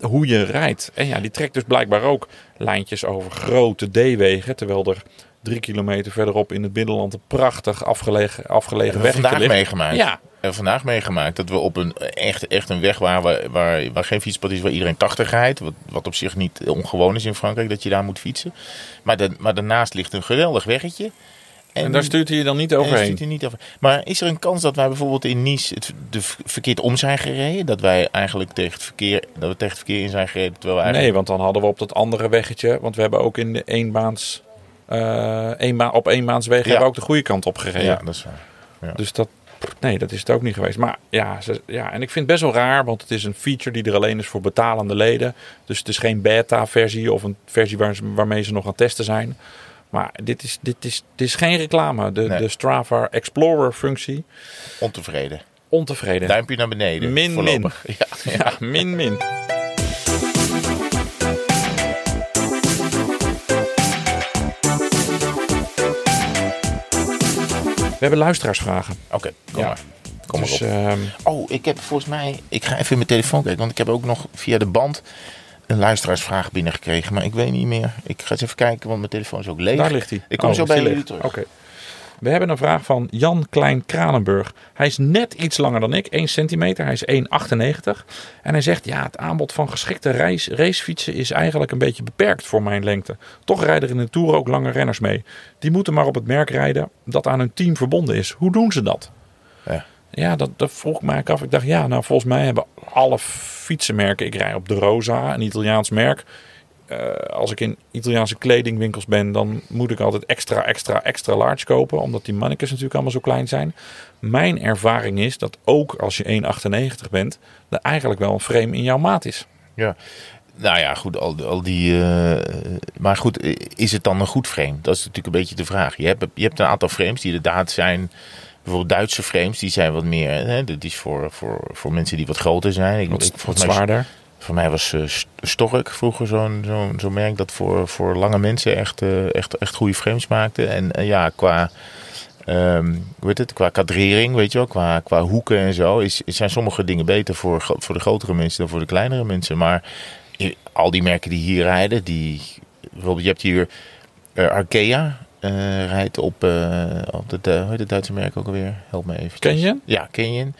hoe je rijdt. En ja, die trekt dus blijkbaar ook lijntjes over grote D-wegen. Terwijl er drie kilometer verderop in het binnenland een prachtig afgelegen, afgelegen Hebben we weggetje vandaag ligt. meegemaakt. Ja, er vandaag meegemaakt. Dat we op een echt, echt een weg waren waar, waar, waar geen fietspad is, waar iedereen 80 rijdt. Wat, wat op zich niet ongewoon is in Frankrijk, dat je daar moet fietsen. Maar, de, maar daarnaast ligt een geweldig weggetje. En, daar stuurt hij je dan niet overheen. stuurt hij niet over. Maar is er een kans dat wij bijvoorbeeld in Nice het, de verkeerd om zijn gereden? Dat wij eigenlijk tegen het verkeer, dat we tegen het verkeer in zijn gereden, terwijl we eigenlijk... Nee, want dan hadden we op dat andere weggetje, want we hebben ook in de eenbaans, eh eenba op eenbaanswegen Ja. hebben we ook de goede kant op gereden. Ja, dat is waar. Dus dat, nee, dat is het ook niet geweest. Maar ja, ze, ja, en ik vind het best wel raar, want het is een feature die er alleen is voor betalende leden. Dus het is geen beta-versie of een versie waar, waarmee ze nog aan het testen zijn. Maar dit is, dit is, dit is geen reclame. De, Nee. de Strava Explorer-functie, Ontevreden. ontevreden. Duimpje naar beneden. Min, voorlopig. Ja, ja. Ja, min, min. We hebben luisteraarsvragen. Oké, kom Ja. maar. Kom dus, maar op. ehm, Oh, ik heb volgens mij... Ik ga even in mijn telefoon kijken, want ik heb ook nog via de band een luisteraarsvraag binnengekregen. Maar ik weet niet meer. Ik ga eens even kijken, want mijn telefoon is ook leeg. daar ligt hij. Ik kom Oh, zo bij jullie terug. Oké. We hebben een vraag van Jan Klein Kranenburg. Hij is net iets langer dan ik, 1 centimeter. Hij is 1,98. En hij zegt, ja, het aanbod van geschikte racefietsen is eigenlijk een beetje beperkt voor mijn lengte. Toch rijden er in de Tour ook lange renners mee. Die moeten maar op het merk rijden dat aan hun team verbonden is. Hoe doen ze dat? Ja. Ja, dat, dat vroeg ik mij af. Ik dacht, ja, nou volgens mij hebben alle fietsenmerken... Ik rij op de Rosa, een Italiaans merk. Eh, als ik in Italiaanse kledingwinkels ben, dan moet ik altijd extra, extra, extra large kopen. Omdat die mannetjes natuurlijk allemaal zo klein zijn. Mijn ervaring is dat ook als je 1,98 bent, er eigenlijk wel een frame in jouw maat is. Ja. Nou ja, goed, al, al die. eh, maar goed, is het dan een goed frame? Dat is natuurlijk een beetje de vraag. Je hebt, je hebt een aantal frames die inderdaad zijn. Bijvoorbeeld Duitse frames, die zijn wat meer. Hè, dat is voor, voor, voor mensen die wat groter zijn. Ik, Wat, ik- wat volgens mij- zwaarder. Voor mij was St- Stork vroeger zo'n zo'n zo'n merk dat voor, voor lange mensen echt, eh, echt, echt goede frames maakte. En eh, ja, qua, ehm, hoe heet het, qua kadrering, weet je wel, qua, qua hoeken en zo, is, zijn sommige dingen beter voor, voor de grotere mensen dan voor de kleinere mensen. Maar al die merken die hier rijden, die, bijvoorbeeld, je hebt hier Arkea. Eh, rijdt op, eh, op de, hoe heet het Duitse merk ook alweer? Help me even. Canyon? Ja, Canyon.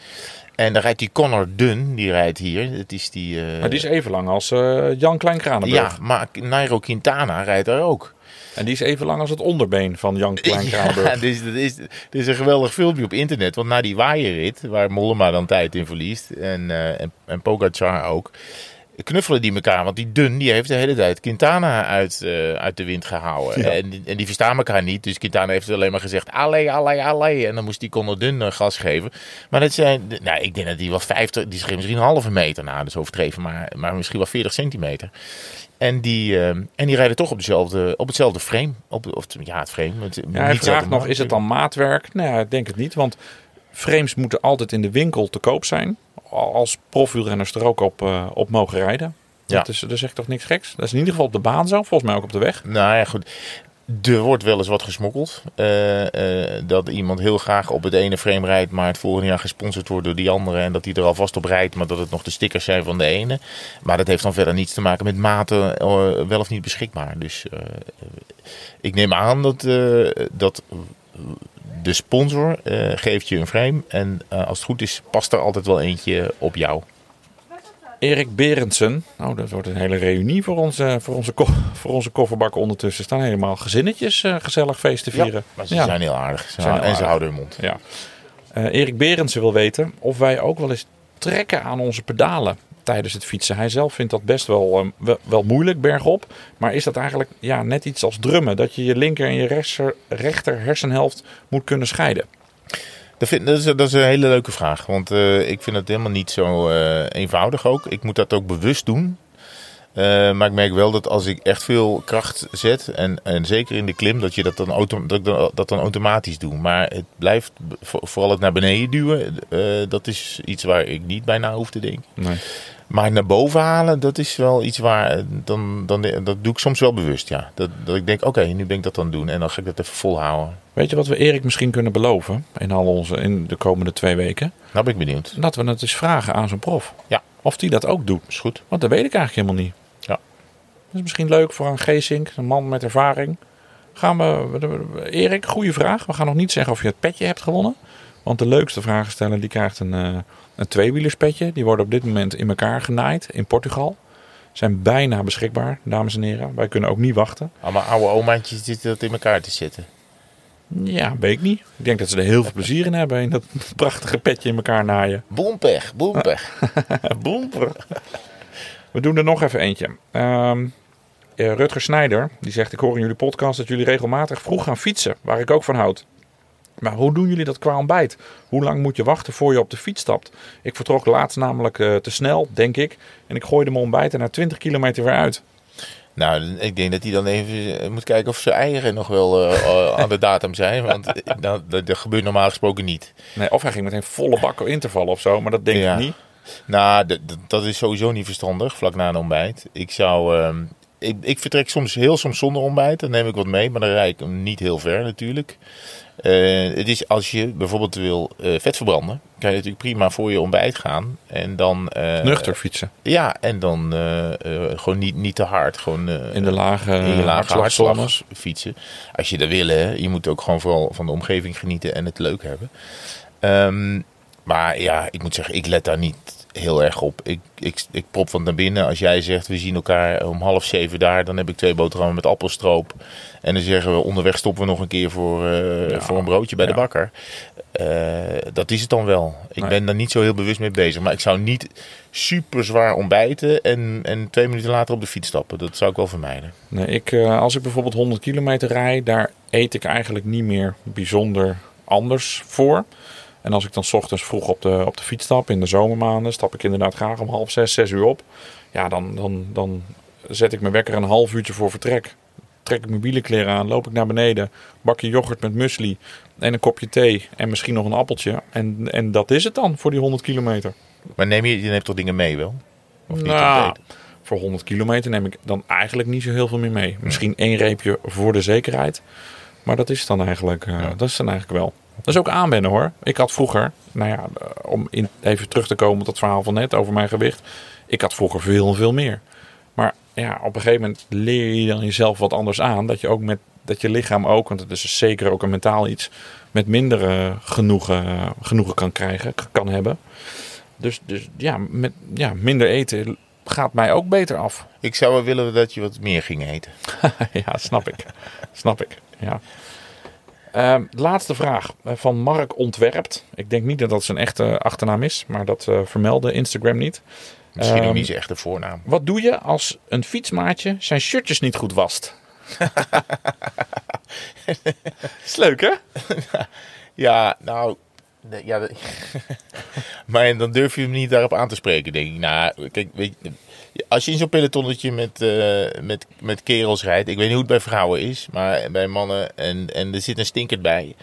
En dan rijdt die Connor Dunn, die rijdt hier. Het is die... eh, Maar die is even lang als Jan Klein Kranenburg. ja, maar Nairo Quintana rijdt daar ook. En die is even lang als het onderbeen van Jan Klein. Ja, dus, dat is, er is een geweldig filmpje op internet. Want na die waaierrit, waar Mollema dan tijd in verliest. En, eh en, en Pogacar ook. Knuffelen die elkaar. Want die Dun, die heeft de hele tijd Quintana uit, eh, uit de wind gehouden. Ja. En, die- en die verstaan elkaar niet. Dus Quintana heeft alleen maar gezegd, allee, allee, allee. En dan moest die Conor Dun eh, gas geven. Maar dat zijn, nou, ik denk dat die wel 50, die schreef misschien een halve meter na. Dus overdreven, maar, maar misschien wel 40 centimeter. En die, eh, en die rijden toch op, dezelfde, op hetzelfde frame. Op, of, ja, het frame. Het, Ja, hij vraagt nog, is het dan maatwerk? Nou ja, ik denk het niet, want frames moeten altijd in de winkel te koop zijn. Als profielrenners er ook op, eh, op mogen rijden. Ja. Dat, is, dat is echt toch niks geks? Dat is in ieder geval op de baan zo, volgens mij ook op de weg. Nou ja, goed. Er wordt wel eens wat gesmokkeld. Eh, eh, dat iemand heel graag op het ene frame rijdt, maar het volgende jaar gesponsord wordt door die andere. En dat die er alvast op rijdt, maar dat het nog de stickers zijn van de ene. Maar dat heeft dan verder niets te maken met maten, wel of niet beschikbaar. Dus ik neem aan dat, dat de sponsor eh, geeft je een frame. En eh, als het goed is, past er altijd wel eentje op jou. Erik Berendsen. Nou, dat wordt een hele reunie voor onze, voor onze, voor onze kofferbak ondertussen. Er staan helemaal gezinnetjes eh, gezellig feest te vieren. maar ze Ja. zijn heel aardig. Ze Zijn heel en ze aardig. houden hun mond. Ja. Erik Berendsen wil weten of wij ook wel eens trekken aan onze pedalen tijdens het fietsen. Hij zelf vindt dat best wel, eh, wel, wel moeilijk bergop. Maar is dat eigenlijk ja, net iets als drummen? Dat je je linker en je rechter, rechter hersenhelft moet kunnen scheiden. Dat, vind, dat, is, dat is een hele leuke vraag. Want eh, ik vind het helemaal niet zo eh, eenvoudig ook. Ik moet dat ook bewust doen. Eh, maar ik merk wel dat als ik echt veel kracht zet, en, en zeker in de klim, dat je dat dan, auto, dat, dan- dat dan automatisch doe. Maar het blijft, voor- vooral het naar beneden duwen, dat is iets waar ik niet bij na hoef te denken. Nee. Maar naar boven halen, dat is wel iets waar, eh, dan, dan, dat doe ik soms wel bewust, ja. Dat, dat ik denk, oké, nu ben ik dat aan het doen en dan ga ik dat even volhouden. Weet je wat we Erik misschien kunnen beloven in, al onze, in de komende twee weken? Nou ben ik benieuwd. Dat we het eens vragen aan zo'n prof. Ja. Of die dat ook doet. Is goed. Want dat weet ik eigenlijk helemaal niet. Ja. Dat is misschien leuk voor een Geesink, een man met ervaring. Gaan we, Erik, goede vraag. We gaan nog niet zeggen of je het petje hebt gewonnen. Want de leukste vragensteller die krijgt een, eh een tweewielerspetje. Die worden op dit moment in elkaar genaaid in Portugal. Zijn bijna beschikbaar, dames en heren. Wij kunnen ook niet wachten. Allemaal oude omaatjes zitten dat in elkaar te zitten. Ja, weet ik niet. Ik denk dat ze er heel veel plezier in hebben. In dat prachtige petje in elkaar naaien. Boempech, boempech. Boemper. We doen er nog even eentje. Eh, Rutger Snijder, die zegt... Ik hoor in jullie podcast dat jullie regelmatig vroeg gaan fietsen. Waar ik ook van houd. Maar hoe doen jullie dat qua ontbijt? Hoe lang moet je wachten voor je op de fiets stapt? Ik vertrok laatst namelijk eh, te snel, denk ik. En ik gooide mijn ontbijt er na 20 kilometer weer uit. Nou, ik denk dat hij dan even eh, moet kijken of zijn eieren nog wel eh, aan de datum zijn. Want eh, dat, dat, dat gebeurt normaal gesproken niet. Nee, of hij ging meteen volle bakken intervallen of zo. Maar dat denk Ja. ik niet. Nou, dat is sowieso niet verstandig, vlak na een ontbijt. Ik zou... ehm, ik, ik vertrek soms heel soms zonder ontbijt. Dan neem ik wat mee, maar dan rijd ik hem niet heel ver natuurlijk. Eh, het is als je bijvoorbeeld wil eh, vet verbranden, kan je natuurlijk prima voor je ontbijt gaan. En dan... eh, Nuchter fietsen. Ja, en dan gewoon niet, niet te hard. Gewoon In de lage, in je lage hartslag fietsen. Als je dat wil, hè. Je moet ook gewoon vooral van de omgeving genieten en het leuk hebben. Ehm, maar ja, ik moet zeggen, ik let daar niet heel erg op. Ik, ik, ik prop van naar binnen. Als jij zegt, we zien elkaar om half zeven daar, dan heb ik twee boterhammen met appelstroop. En dan zeggen we, onderweg stoppen we nog een keer voor, eh, Ja, voor een broodje bij de bakker. Eh, dat is het dan wel. Ik Nee. ben daar niet zo heel bewust mee bezig. Maar ik zou niet super zwaar ontbijten en, en twee minuten later op de fiets stappen. Dat zou ik wel vermijden. Nee, ik, eh, als ik bijvoorbeeld 100 kilometer rijd, daar eet ik eigenlijk niet meer bijzonder anders voor. En als ik dan 's ochtends vroeg op de, op de fiets stap in de zomermaanden, stap ik inderdaad graag om half zes, zes uur op. Ja, dan, dan, dan zet ik mijn wekker een half uurtje voor vertrek. Trek ik mijn wielenkleren aan, loop ik naar beneden, bakje yoghurt met muesli en een kopje thee en misschien nog een appeltje. En, en dat is het dan voor die 100 kilometer. Maar neem je, je neemt toch dingen mee wel? Of niet Nou, voor 100 kilometer neem ik dan eigenlijk niet zo heel veel meer mee. Misschien één reepje voor de zekerheid. Maar dat is dan eigenlijk, eh, dat is dan eigenlijk wel. Dat is ook aanwennen hoor. Ik had vroeger, nou ja, eh, om in, even terug te komen op dat verhaal van net over mijn gewicht. Ik had vroeger veel en veel meer. Maar ja, op een gegeven moment leer je dan jezelf wat anders aan. Dat je ook met dat je lichaam ook, want het is zeker ook een mentaal iets, met minder eh, genoegen, eh, genoegen kan krijgen, kan hebben. Dus, dus ja, met ja, minder eten gaat mij ook beter af. Ik zou wel willen dat je wat meer ging eten. ja, snap ik. snap ik. Ja. Ehm, laatste vraag eh, van Mark Ontwerpt. Ik denk niet dat dat zijn echte achternaam is, maar dat eh, vermeldde Instagram niet. Misschien ook Ehm, niet zijn echte voornaam. Wat doe je als een fietsmaatje zijn shirtjes niet goed wast? is leuk hè? Ja, nou... Ja, maar dan durf je hem niet daarop aan te spreken, denk ik. Nou, kijk, weet je, als je in zo'n pelotonnetje met, eh, met, met kerels rijdt... Ik weet niet hoe het bij vrouwen is, maar bij mannen... En, en er zit een stinkert bij...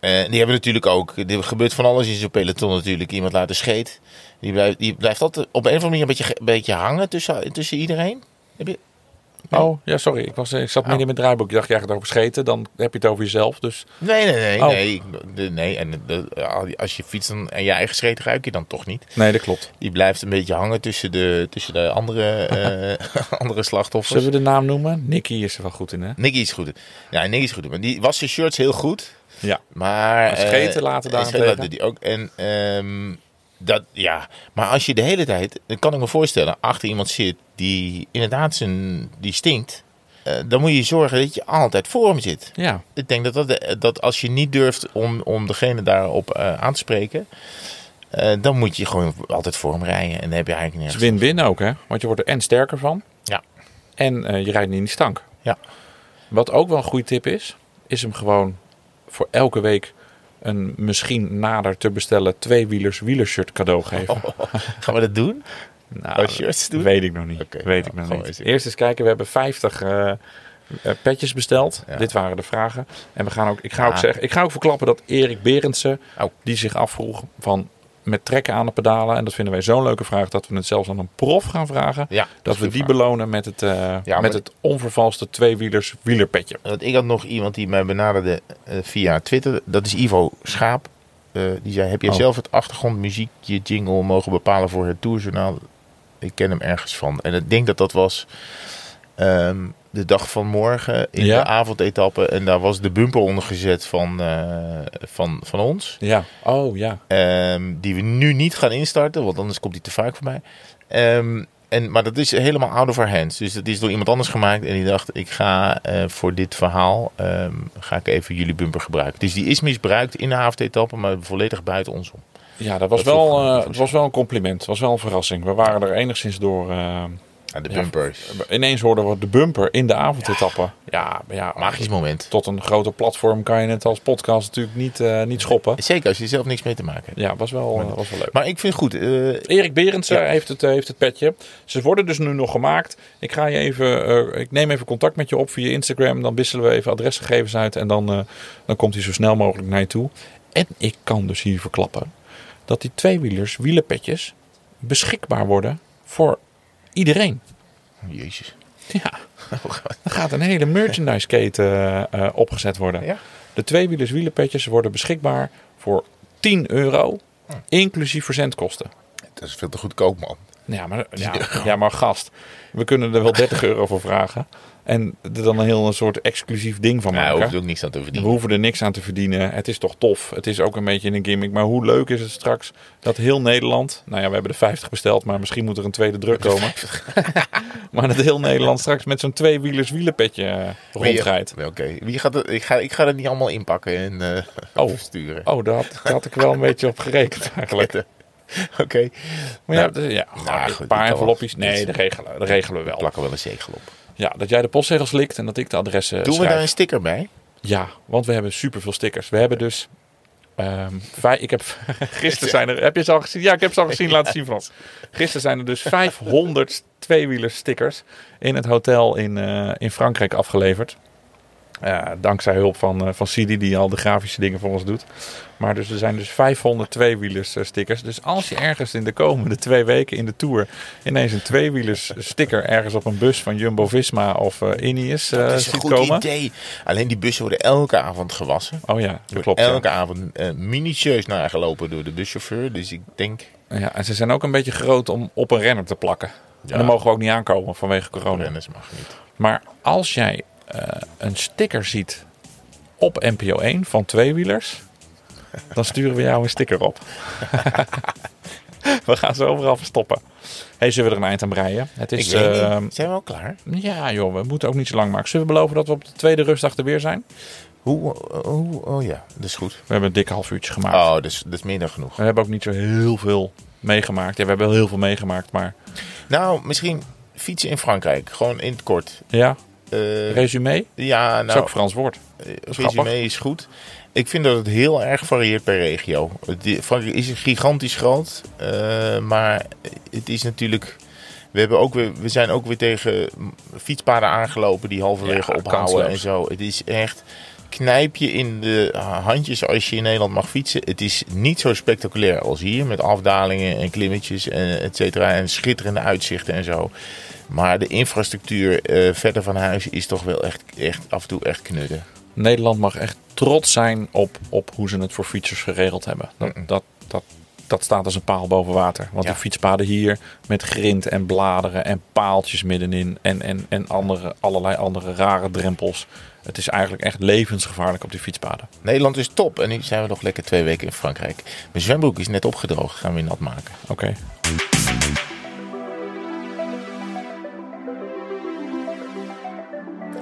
Eh, die hebben natuurlijk ook... Er gebeurt van alles in zo'n peloton natuurlijk. Iemand laat een scheet. Die blijft, die blijft altijd op een of andere manier een beetje, een beetje hangen tussen, tussen iedereen. Heb je, Nee. Oh, ja, sorry. Ik, was, ik zat midden in mijn draaiboek. Ik dacht, jij gaat over scheten. Dan heb je het over jezelf. Dus Nee, nee, nee. Oh. nee, de- nee. En de- als je fietst dan, en je eigen scheet ruik je dan toch niet. nee, dat klopt. Die blijft een beetje hangen tussen de, tussen de andere, eh, andere slachtoffers. Zullen we de naam noemen? Nicky is er wel goed in hè? Nicky is goed. Ja, Nicky is goed. Maar die was zijn shirts heel goed. Ja. Maar... Maar scheten eh, laten en scheten die ook. En ehm, dat, ja. Maar als je de hele tijd, dan kan ik me voorstellen, achter iemand zit die inderdaad zijn, die stinkt. eh, dan moet je zorgen dat je altijd voor hem zit. Ja. Ik denk dat, dat, de- dat als je niet durft om, om degene daarop eh, aan te spreken, eh, dan moet je gewoon altijd voor hem rijden. En dan heb je eigenlijk Het is nergens. win-win ook hè? Want je wordt er en sterker van. Ja. En eh, je rijdt niet in die stank. Ja. Wat ook wel een goede tip is, is hem gewoon voor elke week een misschien nader te bestellen tweewielers wielershirt cadeau geven. Gaan we dat doen? Nou, shirts doen? Weet ik nog niet. Weet nou, ik nog niet. Eerst eens kijken, we hebben 50 eh, eh, petjes besteld. Ja. Dit waren de vragen. En we gaan ook, ik, ga ook zeggen, ik ga ook verklappen dat Erik Berendsen, Oh. die zich afvroeg van met trekken aan de pedalen. En dat vinden wij zo'n leuke vraag dat we het zelfs aan een prof gaan vragen. Ja, Dat we die vraag. belonen met het, eh, met het onvervalste tweewielers wielerpetje. Want ik had nog iemand die mij benaderde via Twitter. Dat is Ivo Schaap. Die zei, heb jij Oh. zelf het achtergrondmuziekje jingle mogen bepalen voor het tourjournaal? Ik ken hem ergens van. En ik denk dat dat was... ehm, de dag van morgen in Ja. de avondetappe. En daar was de bumper onder gezet van, eh, van, van ons. Ja. Oh ja. Ehm, die we nu niet gaan instarten, want anders komt die te vaak voorbij. Ehm, en, maar dat is helemaal out of our hands. Dus dat is door iemand anders gemaakt. En die dacht, ik ga eh, voor dit verhaal, ga ik even jullie bumper gebruiken. Dus die is misbruikt in de avondetappe, maar volledig buiten ons om. Ja, dat was, Dat wel, eh, het was wel een compliment. Het was wel een verrassing. We waren er enigszins door. eh, Ja, de Ja. bumpers. ineens hoorden we de bumper in de avondetappe. Ja, maar ja, Magisch moment. tot een groter platform kan je het als podcast natuurlijk niet, eh, niet schoppen. Zeker als je er zelf niks mee te maken hebt. Ja, was wel, eh, was wel leuk. Maar ik vind het goed. eh, Erik Berendsen Ja. heeft, het, eh, heeft het petje. Ze worden dus nu nog gemaakt. Ik, ga je even, eh, ik neem even contact met je op via Instagram. Dan wisselen we even adresgegevens uit. En dan, eh, dan komt hij zo snel mogelijk naar je toe. En ik kan dus hier verklappen dat die tweewielers, wielenpetjes, beschikbaar worden voor iedereen. Jezus. Ja, er gaat een hele merchandise keten eh, eh, opgezet worden. Ja. De tweewielers wielenpetjes worden beschikbaar voor 10 euro, inclusief verzendkosten. Dat is veel te goedkoop, man. Ja maar, ja, ja, maar gast, we kunnen er wel 30 euro voor vragen. En er dan een heel een soort exclusief ding van maken. hoeft ook niks aan te we verdienen. hoeven er niks aan te verdienen. Het is toch tof. Het is ook een beetje een gimmick. Maar hoe leuk is het straks dat heel Nederland... Nou ja, we hebben er 50 besteld, maar misschien moet er een tweede druk komen. maar dat heel Nederland straks met zo'n tweewielers wielenpetje eh, rondrijdt. Ja, Oké, wie gaat het? Ik ga, ik ga het niet allemaal inpakken en eh Oh. versturen. Oh, daar had, daar had ik wel een beetje op gerekend eigenlijk. Oké, Maar ja, Nou, dus ja nou, een paar envelopjes. Nee, dat regelen, dat regelen we wel. plakken wel een zegel op. Ja, dat jij de postzegels likt en dat ik de adressen Doen we daar een sticker bij? Ja, want we hebben superveel stickers. We hebben dus... vij- ik heb gisteren zijn er... Heb je ze al gezien? Ja, ik heb ze al gezien. Laten zien van ons. Gisteren zijn er dus 500 tweewielers stickers in het hotel in, eh, in Frankrijk afgeleverd. Ja, dankzij hulp van, eh, van Sidi, die al de grafische dingen voor ons doet. Maar dus er zijn dus 500 tweewielers eh, stickers. Dus als je ergens in de komende twee weken in de Tour... ineens een tweewielers sticker ergens op een bus van Jumbo-Visma of eh Ineos eh, dat is een goed komen... idee. Alleen die bussen worden elke avond gewassen. Oh ja, dat klopt. ja. elke avond eh, minutieus nagelopen door de buschauffeur. Dus ik denk... Ja, en ze zijn ook een beetje groot om op een renner te plakken. Ja. En dan mogen we ook niet aankomen vanwege corona. Renners mag niet. Maar als jij een sticker ziet op NPO 1 van tweewielers, dan sturen we jou een sticker op. we gaan ze overal verstoppen. Hey, zullen we er een eind aan breien? Het Ik is, weet eh, niet. Zijn we al klaar? ja joh, we moeten ook niet zo lang maken. Zullen we beloven dat we op de tweede rustdag er weer zijn? Hoe, eh, hoe? Oh ja, dat is goed. We hebben een dik half uurtje gemaakt. Oh, dat is, dat is meer dan genoeg. We hebben ook niet zo heel veel meegemaakt. Ja, we hebben wel heel veel meegemaakt, maar Nou, misschien fietsen in Frankrijk. Gewoon in het kort. ja, Eh, resume. ja, Dat is nou, ook Frans woord. Eh, grappig. resume is goed. Ik vind dat het heel erg varieert per regio. Frankrijk is gigantisch groot, eh, maar het is natuurlijk. We, hebben ook weer, we zijn ook weer tegen fietspaden aangelopen die halverwege Ja, ophouden kansloos. en zo. Het is echt knijp je in de handjes als je in Nederland mag fietsen. Het is niet zo spectaculair als hier met afdalingen en klimmetjes en et cetera en schitterende uitzichten en zo. Maar de infrastructuur eh, verder van huis is toch wel echt, echt af en toe echt knudden. Nederland mag echt trots zijn op, op hoe ze het voor fietsers geregeld hebben. Dat, dat, dat, dat staat als een paal boven water. Want Ja. die fietspaden hier met grind en bladeren en paaltjes middenin en, en, en andere, allerlei andere rare drempels. Het is eigenlijk echt levensgevaarlijk op die fietspaden. Nederland is top en nu zijn we nog lekker twee weken in Frankrijk. Mijn zwembroek is net opgedroogd, gaan we nat maken. Oké.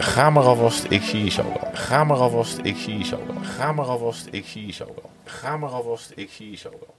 Ga maar alvast, ik zie je zo wel. Ga maar alvast, ik zie je zo wel. Ga maar alvast, ik zie je zo wel. Ga maar alvast, ik zie je zo wel.